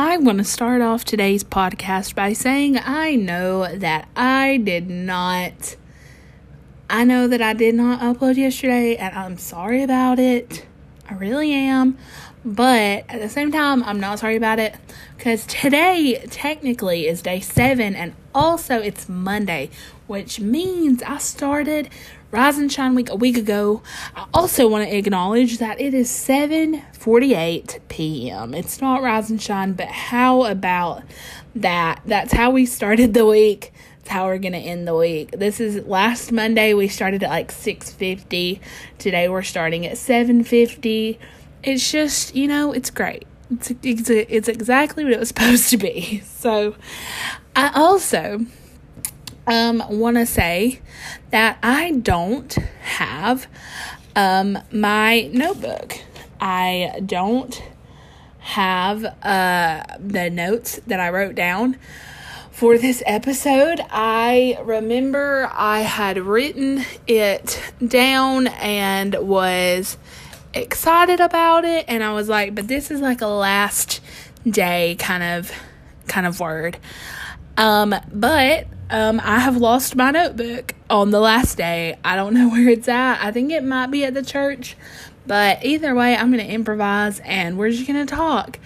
I want to start off today's podcast by saying I know that I did not. I know that I did not upload yesterday, and I'm sorry about it. I really am. But at the same time, I'm not sorry about it because today technically is day seven, and also it's Monday, which means I started Rise and Shine Week a week ago. I also want to acknowledge that it is 7:48 p.m. It's not Rise and Shine, but how about that? That's how we started the week. That's how we're gonna end the week. This is last Monday. We started at like 6:50. Today we're starting at 7:50. It's just you know it's great. It's it's, it's exactly what it was supposed to be. So I also um, want to say that I don't have um, my notebook. I don't have uh, the notes that I wrote down for this episode. I remember I had written it down and was excited about it and I was like, but this is like a last day kind of kind of word. Um, but um, I have lost my notebook on the last day. I don't know where it's at. I think it might be at the church. But either way, I'm going to improvise and we're just going to talk.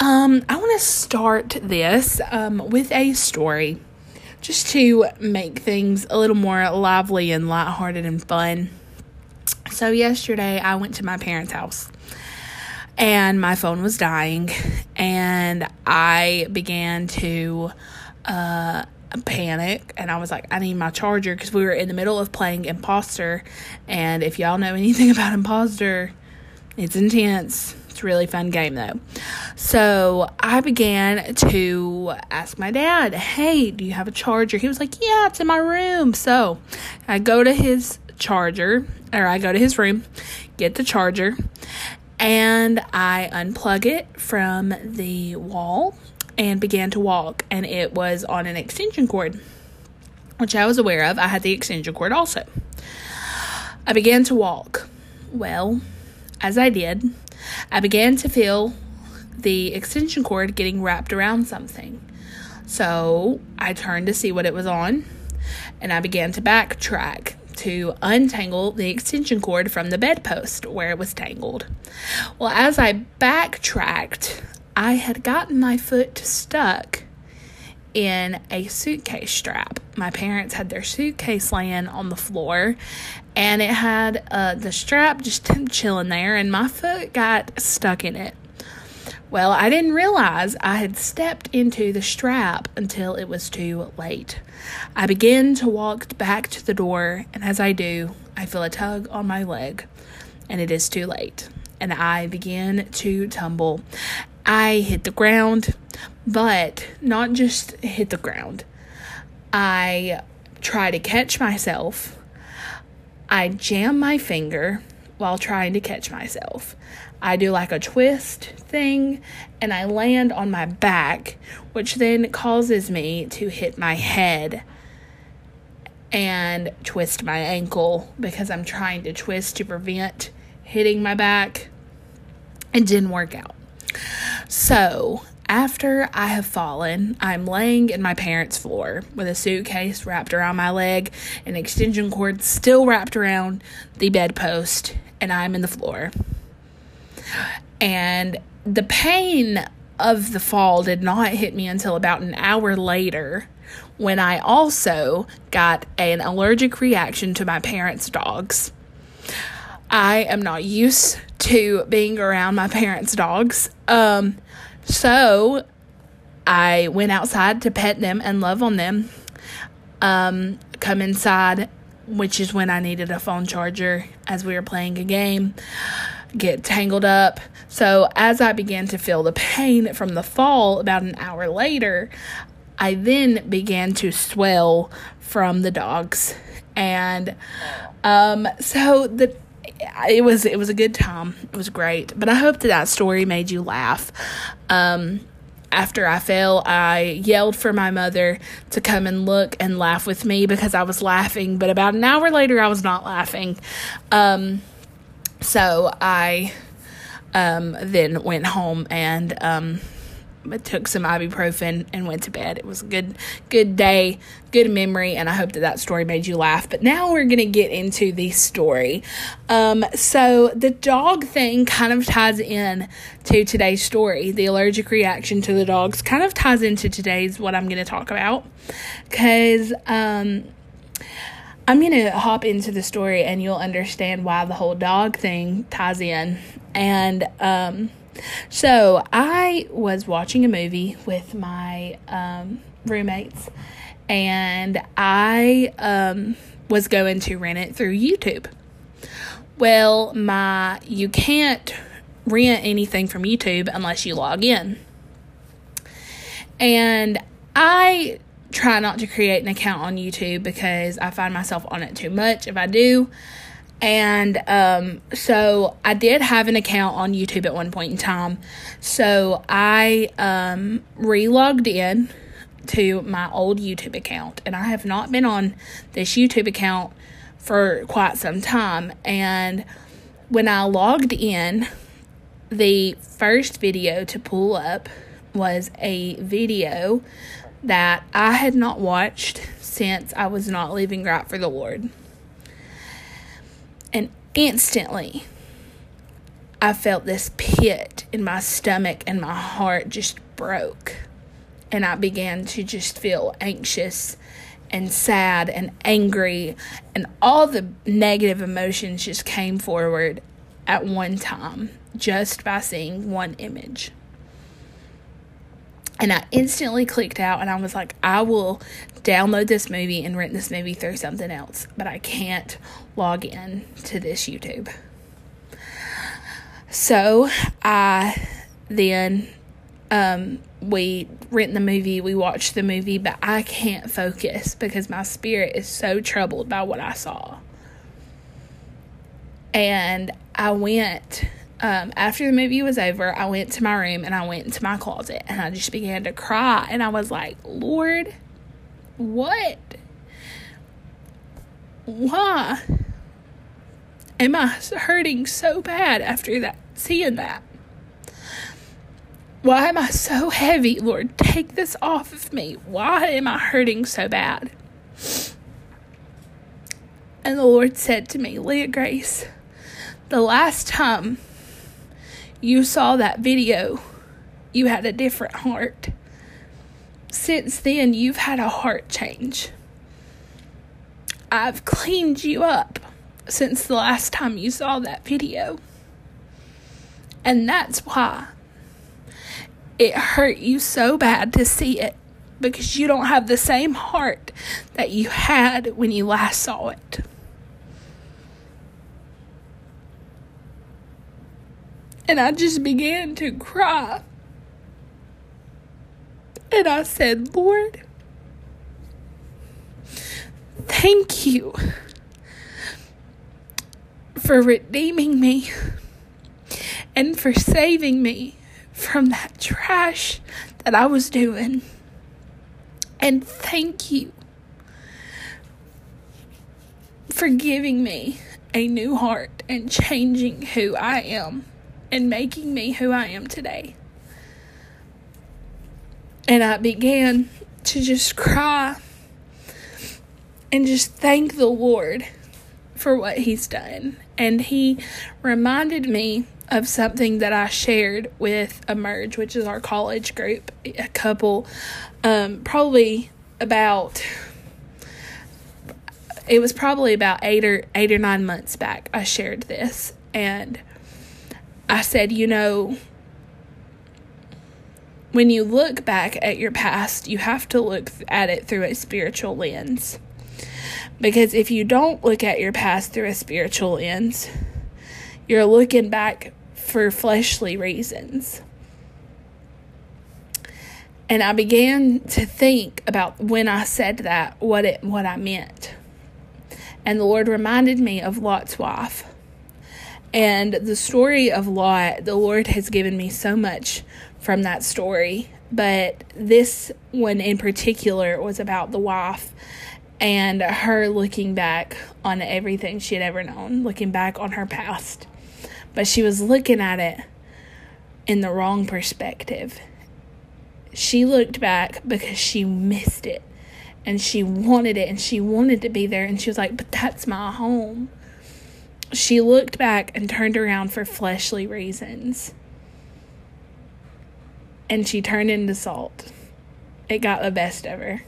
Um, I want to start this um, with a story just to make things a little more lively and lighthearted and fun. So, yesterday I went to my parents' house and my phone was dying, and I began to uh, panic and I was like, I need my charger because we were in the middle of playing Imposter. And if y'all know anything about Imposter, it's intense. It's a really fun game though. So I began to ask my dad, Hey, do you have a charger? He was like, Yeah, it's in my room. So I go to his charger, or I go to his room, get the charger, and I unplug it from the wall and began to walk, and it was on an extension cord, which I was aware of. I had the extension cord also. I began to walk. Well, as I did, I began to feel the extension cord getting wrapped around something. So I turned to see what it was on, and I began to backtrack to untangle the extension cord from the bedpost where it was tangled. Well, as I backtracked, I had gotten my foot stuck in a suitcase strap. My parents had their suitcase laying on the floor, and it had uh, the strap just chilling there, and my foot got stuck in it. Well, I didn't realize I had stepped into the strap until it was too late. I begin to walk back to the door, and as I do, I feel a tug on my leg, and it is too late. And I begin to tumble I hit the ground, but not just hit the ground. I try to catch myself. I jam my finger while trying to catch myself. I do like a twist thing and I land on my back, which then causes me to hit my head and twist my ankle because I'm trying to twist to prevent hitting my back. It didn't work out. So, after I have fallen, I'm laying in my parents' floor with a suitcase wrapped around my leg, an extension cord still wrapped around the bedpost, and I'm in the floor. And the pain of the fall did not hit me until about an hour later when I also got an allergic reaction to my parents' dogs. I am not used to being around my parents' dogs. Um, so I went outside to pet them and love on them. Um, come inside, which is when I needed a phone charger as we were playing a game, get tangled up. So as I began to feel the pain from the fall about an hour later, I then began to swell from the dogs. And um, so the it was it was a good time. It was great. But I hope that that story made you laugh. Um, after I fell, I yelled for my mother to come and look and laugh with me because I was laughing. But about an hour later, I was not laughing. Um, so I um, then went home and um, but took some ibuprofen and went to bed. It was a good, good day, good memory, and I hope that that story made you laugh. But now we're gonna get into the story. Um, so the dog thing kind of ties in to today's story. The allergic reaction to the dogs kind of ties into today's what I'm gonna talk about, because um, I'm to hop into the story and you'll understand why the whole dog thing ties in. And um, so I was watching a movie with my um, roommates and I um, was going to rent it through YouTube. Well, my you can't rent anything from YouTube unless you log in. And I try not to create an account on YouTube because I find myself on it too much if I do. And um, so I did have an account on YouTube at one point in time. So I um, relogged in to my old YouTube account, and I have not been on this YouTube account for quite some time. And when I logged in, the first video to pull up was a video that I had not watched since I was not living right for the Lord. Instantly, I felt this pit in my stomach and my heart just broke. And I began to just feel anxious and sad and angry, and all the negative emotions just came forward at one time just by seeing one image. And I instantly clicked out and I was like, I will download this movie and rent this movie through something else, but I can't log in to this YouTube. So I then um, we rent the movie, we watch the movie, but I can't focus because my spirit is so troubled by what I saw. And I went um, after the movie was over, I went to my room and I went into my closet and I just began to cry. And I was like, Lord, what? Why am I hurting so bad after that, seeing that? Why am I so heavy? Lord, take this off of me. Why am I hurting so bad? And the Lord said to me, Leah Grace, the last time you saw that video, you had a different heart. Since then, you've had a heart change. I've cleaned you up since the last time you saw that video. And that's why it hurt you so bad to see it because you don't have the same heart that you had when you last saw it. And I just began to cry. And I said, Lord, thank you for redeeming me and for saving me from that trash that I was doing. And thank you for giving me a new heart and changing who I am and making me who I am today. And I began to just cry and just thank the Lord for what He's done. And He reminded me of something that I shared with Emerge, which is our college group, a couple, um, probably about. It was probably about eight or eight or nine months back. I shared this, and I said, you know, when you look back at your past, you have to look at it through a spiritual lens. Because if you don't look at your past through a spiritual lens, you're looking back for fleshly reasons. And I began to think about when I said that, what it what I meant. And the Lord reminded me of Lot's wife. And the story of Lot, the Lord has given me so much from that story. But this one in particular was about the wife and her looking back on everything she had ever known, looking back on her past. But she was looking at it in the wrong perspective. she looked back because she missed it and she wanted it and she wanted to be there and she was like, But that's my home. She looked back and turned around for fleshly reasons. And she turned into salt. It got the best of her.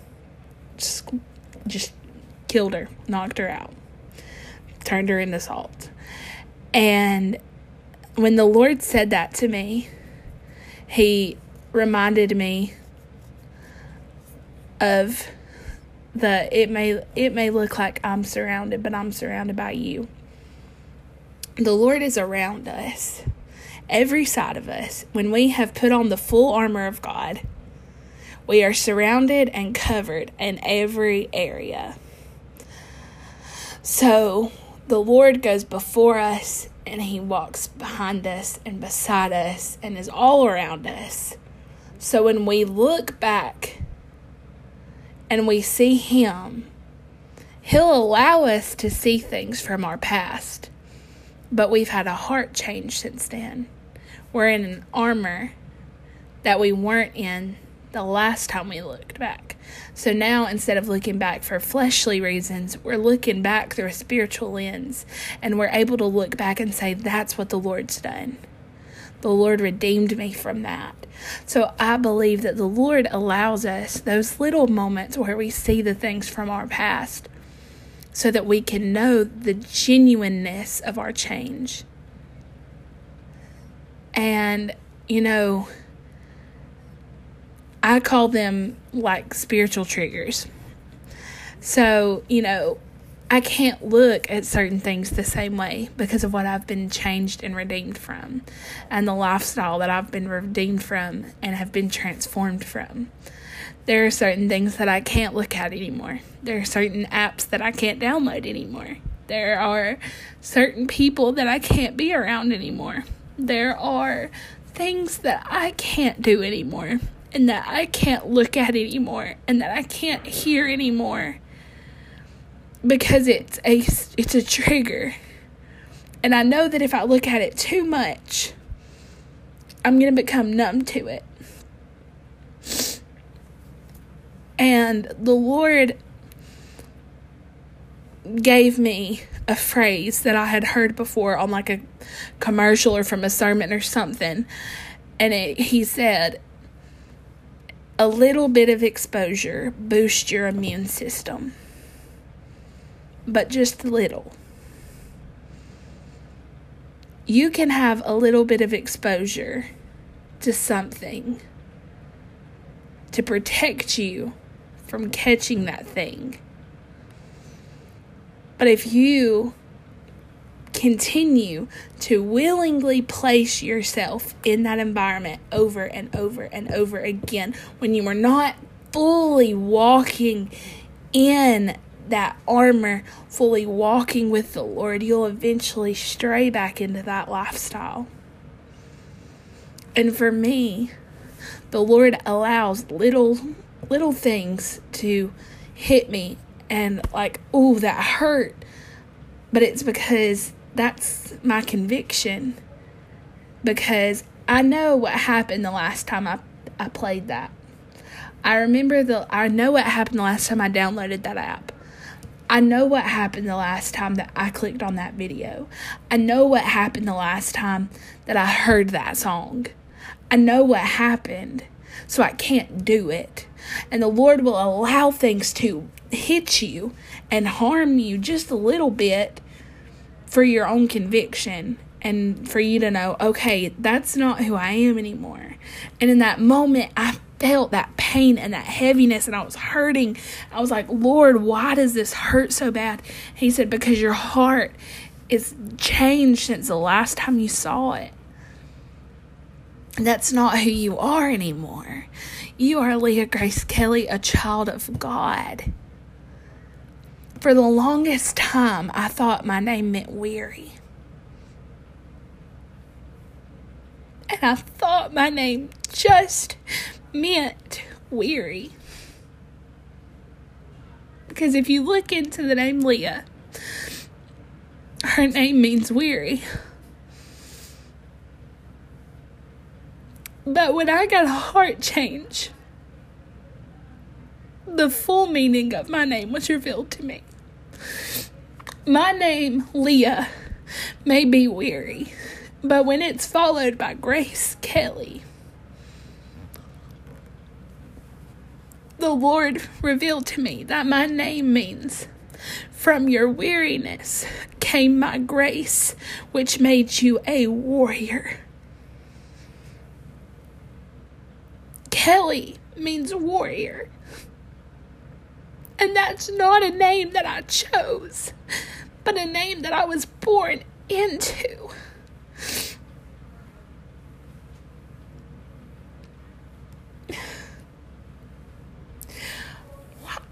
Just, just killed her, knocked her out, turned her into salt. And when the Lord said that to me, He reminded me of the it may it may look like I'm surrounded, but I'm surrounded by you. The Lord is around us, every side of us. When we have put on the full armor of God, we are surrounded and covered in every area. So the Lord goes before us and he walks behind us and beside us and is all around us. So when we look back and we see him, he'll allow us to see things from our past. But we've had a heart change since then. We're in an armor that we weren't in the last time we looked back. So now, instead of looking back for fleshly reasons, we're looking back through a spiritual lens and we're able to look back and say, That's what the Lord's done. The Lord redeemed me from that. So I believe that the Lord allows us those little moments where we see the things from our past so that we can know the genuineness of our change. And, you know, I call them like spiritual triggers. So, you know, I can't look at certain things the same way because of what I've been changed and redeemed from and the lifestyle that I've been redeemed from and have been transformed from. There are certain things that I can't look at anymore. There are certain apps that I can't download anymore. There are certain people that I can't be around anymore. There are things that I can't do anymore and that I can't look at anymore and that I can't hear anymore because it's a it's a trigger. And I know that if I look at it too much, I'm going to become numb to it. And the Lord gave me a phrase that I had heard before on like a commercial or from a sermon or something. And it, he said, a little bit of exposure boosts your immune system, but just a little. You can have a little bit of exposure to something to protect you from catching that thing. But if you continue to willingly place yourself in that environment over and over and over again when you are not fully walking in that armor, fully walking with the Lord, you'll eventually stray back into that lifestyle. And for me, the Lord allows little little things to hit me and like, oh, that hurt. But it's because that's my conviction because I know what happened the last time I, I played that. I remember the I know what happened the last time I downloaded that app. I know what happened the last time that I clicked on that video. I know what happened the last time that I heard that song. I know what happened, so I can't do it. And the Lord will allow things to hit you and harm you just a little bit for your own conviction and for you to know, okay, that's not who I am anymore. And in that moment, I felt that pain and that heaviness, and I was hurting. I was like, Lord, why does this hurt so bad? He said, because your heart is changed since the last time you saw it. That's not who you are anymore. You are Leah Grace Kelly, a child of God. For the longest time, I thought my name meant weary. And I thought my name just meant weary. Because if you look into the name Leah, her name means weary. But when I got a heart change the full meaning of my name was revealed to me. My name, Leah, may be weary, but when it's followed by Grace Kelly, the Lord revealed to me that my name means from your weariness came my grace, which made you a warrior. Kelly means warrior. And that's not a name that I chose, but a name that I was born into.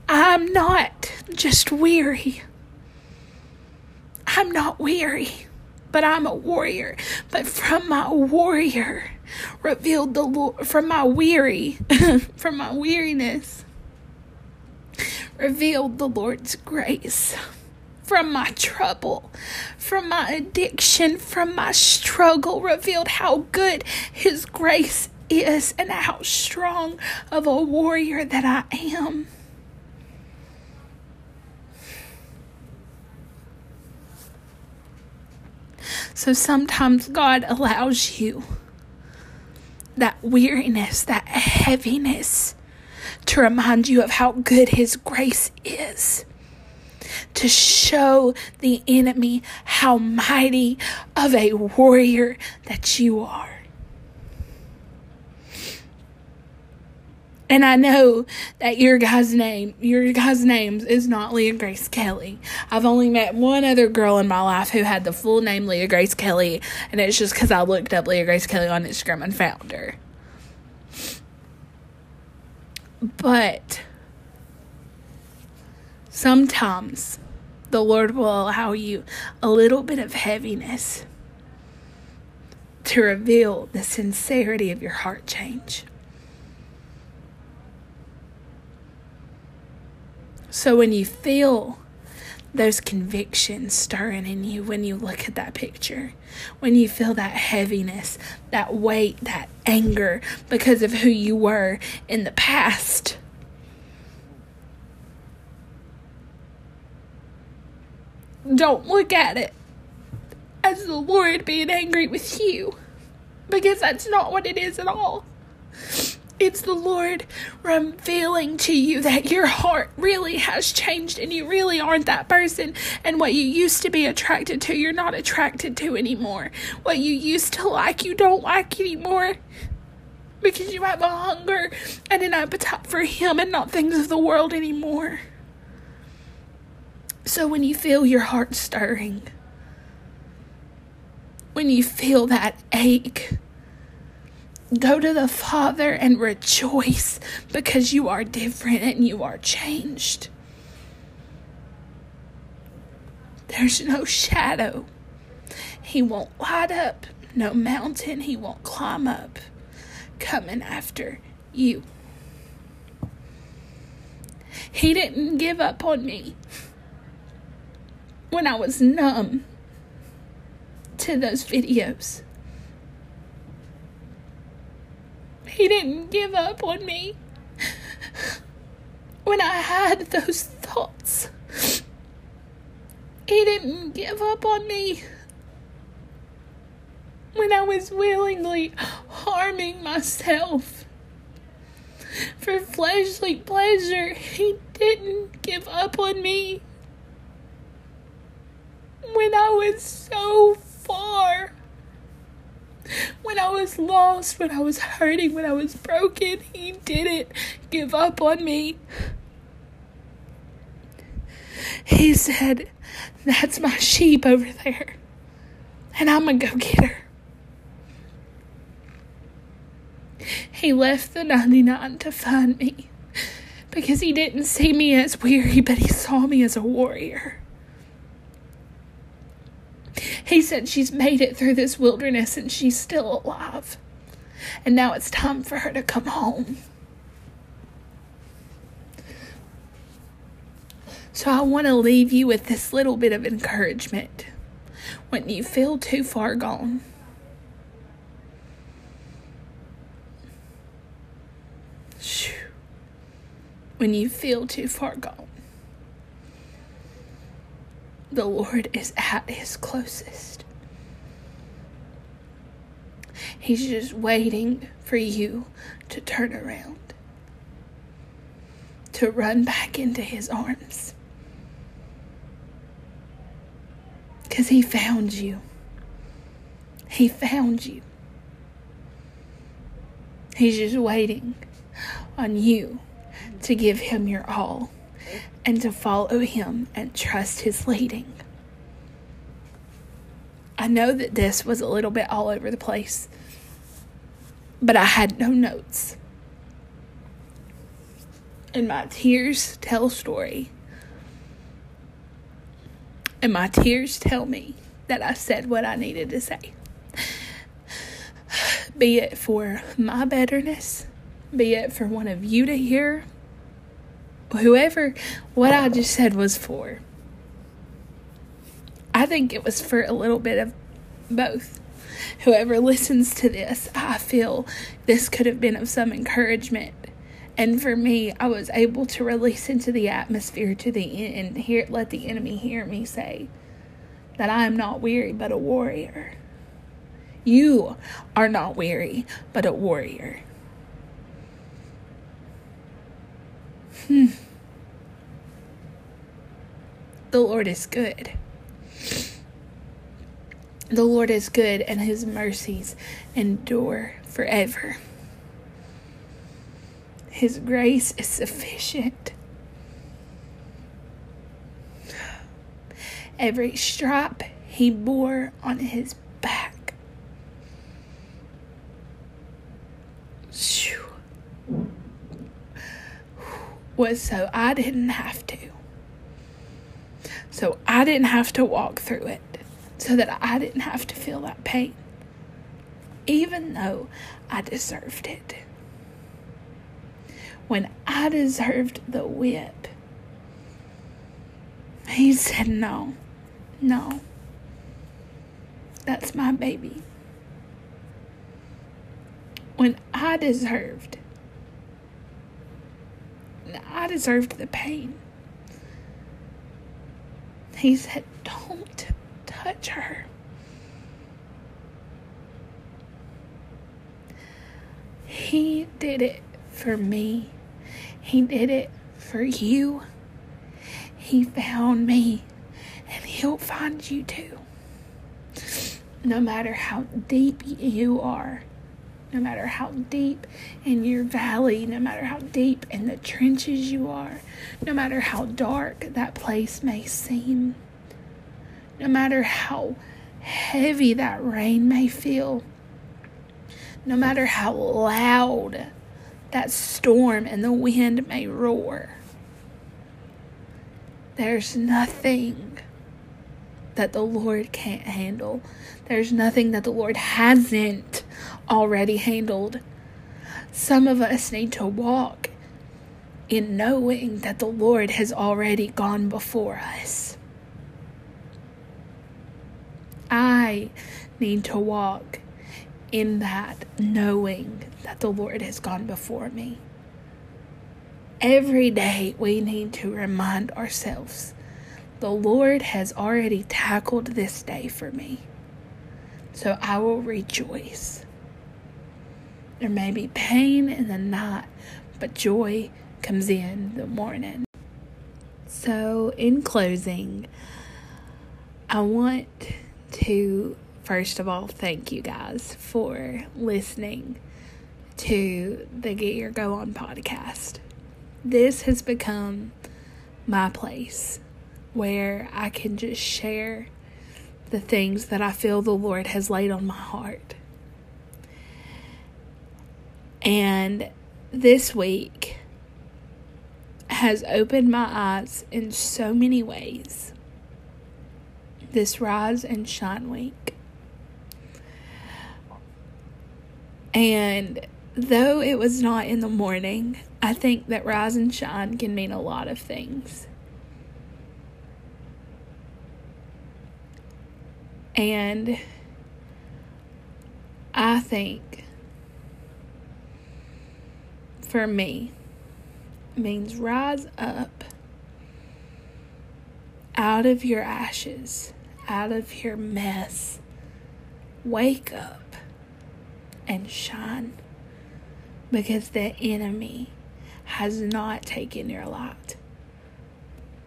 I'm not just weary. I'm not weary, but I'm a warrior. But from my warrior revealed the Lord, from my weary, from my weariness, revealed the Lord's grace. From my trouble, from my addiction, from my struggle, revealed how good His grace is and how strong of a warrior that I am. So sometimes God allows you that weariness, that heaviness, to remind you of how good His grace is. To show the enemy how mighty of a warrior that you are. And I know that your guy's name, your guy's names is not Leah Grace Kelly. I've only met one other girl in my life who had the full name Leah Grace Kelly, and it's just because I looked up Leah Grace Kelly on Instagram and found her. But sometimes the Lord will allow you a little bit of heaviness to reveal the sincerity of your heart change. So when you feel those convictions stirring in you when you look at that picture, when you feel that heaviness, that weight, that anger because of who you were in the past. Don't look at it as the Lord being angry with you because that's not what it is at all. It's the Lord revealing to you that your heart really has changed and you really aren't that person. And what you used to be attracted to, you're not attracted to anymore. What you used to like, you don't like anymore. Because you have a hunger and an appetite for Him and not things of the world anymore. So when you feel your heart stirring, when you feel that ache, Go to the Father and rejoice because you are different and you are changed. There's no shadow he won't light up, no mountain he won't climb up coming after you. He didn't give up on me when I was numb to those videos. He didn't give up on me when I had those thoughts. He didn't give up on me when I was willingly harming myself for fleshly pleasure. He didn't give up on me when I was so far when I was lost, when I was hurting, when I was broken, He didn't give up on me. He said, That's my sheep over there, and I'm gonna go get her. He left the 99 to find me because he didn't see me as weary, but he saw me as a warrior. He said she's made it through this wilderness and she's still alive. And now it's time for her to come home. So I want to leave you with this little bit of encouragement when you feel too far gone. when you feel too far gone. The Lord is at his closest. He's just waiting for you to turn around, to run back into his arms. Because he found you. He found you. He's just waiting on you to give him your all and to follow him and trust his leading. I know that this was a little bit all over the place, but I had no notes. And my tears tell story. And my tears tell me that I said what I needed to say. Be it for my betterness, be it for one of you to hear, whoever what I just said was for. I think it was for a little bit of both. Whoever listens to this, I feel this could have been of some encouragement. And for me, I was able to release into the atmosphere to the end, hear let the enemy hear me say that I am not weary but a warrior. You are not weary but a warrior. The Lord is good. The Lord is good, and his mercies endure forever. His grace is sufficient. Every strap he bore on his back. Was so I didn't have. So I didn't have to walk through it so that I didn't have to feel that pain, even though I deserved it. When I deserved the whip, he said, No, no, that's my baby. When I deserved, I deserved the pain. He said, Don't touch her. He did it for me. He did it for you. He found me, and He'll find you too. No matter how deep you are, no matter how deep in your valley, no matter how deep in the trenches you are, no matter how dark that place may seem, no matter how heavy that rain may feel, no matter how loud that storm and the wind may roar, there's nothing that the Lord can't handle. There's nothing that the Lord hasn't already handled. Some of us need to walk in knowing that the Lord has already gone before us. I need to walk in that knowing that the Lord has gone before me. Every day we need to remind ourselves the Lord has already tackled this day for me. So I will rejoice. There may be pain in the night, but joy comes in the morning. So, in closing, I want to first of all thank you guys for listening to the Get Your Go On podcast. This has become my place where I can just share the things that I feel the Lord has laid on my heart. And this week has opened my eyes in so many ways this Rise and Shine week. And though it was not in the morning, I think that Rise and Shine can mean a lot of things. And I think for me, means rise up out of your ashes, out of your mess. Wake up and shine because the enemy has not taken your light.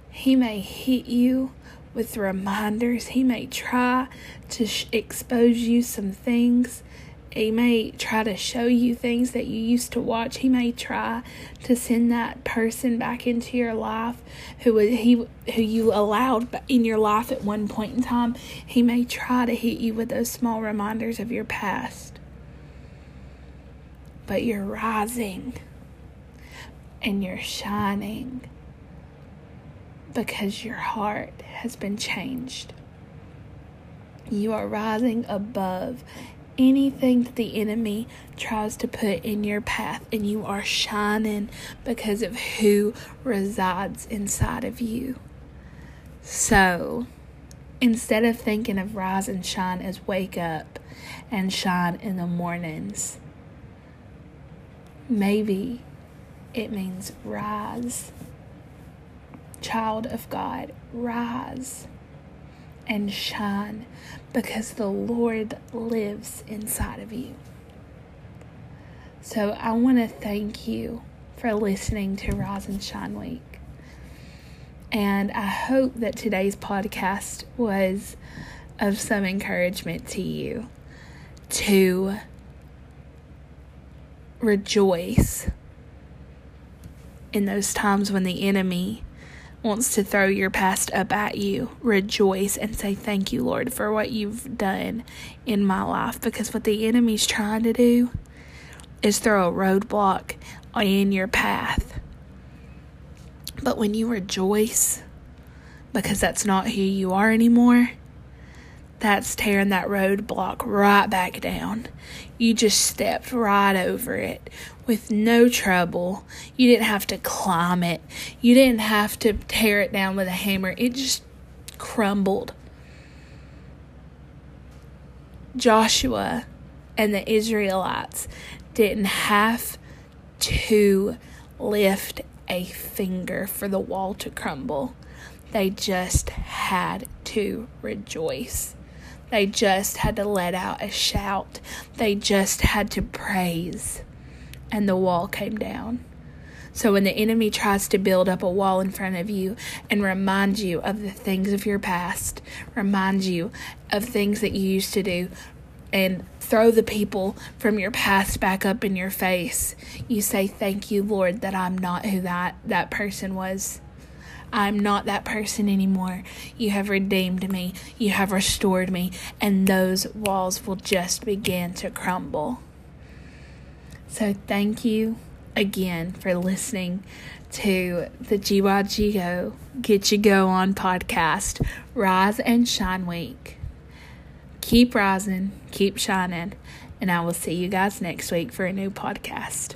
He may hit you with reminders. He may try to sh- expose you some things. He may try to show you things that you used to watch. He may try to send that person back into your life who he who you allowed in your life at one point in time. He may try to hit you with those small reminders of your past. But you're rising and you're shining because your heart has been changed. You are rising above anything that the enemy tries to put in your path, and you are shining because of who resides inside of you. So, instead of thinking of rise and shine as wake up and shine in the mornings, maybe it means rise child of God, rise and shine because the Lord lives inside of you. So I want to thank you for listening to Rise and Shine Week. And I hope that today's podcast was of some encouragement to you to rejoice in those times when the enemy wants to throw your past up at you, rejoice and say, Thank you, Lord, for what you've done in my life. Because what the enemy's trying to do is throw a roadblock in your path. But when you rejoice, because that's not who you are anymore, that's tearing that roadblock right back down. You just stepped right over it with no trouble. You didn't have to climb it, you didn't have to tear it down with a hammer. It just crumbled. Joshua and the Israelites didn't have to lift a finger for the wall to crumble. They just had to rejoice. They just had to let out a shout. They just had to praise. And the wall came down. So when the enemy tries to build up a wall in front of you and remind you of the things of your past, remind you of things that you used to do, and throw the people from your past back up in your face, you say, Thank you, Lord, that I'm not who that, that person was. I'm not that person anymore. You have redeemed me. You have restored me. And those walls will just begin to crumble. So, thank you again for listening to the GYGO Get You Go On podcast, Rise and Shine Week. Keep rising, keep shining, and I will see you guys next week for a new podcast.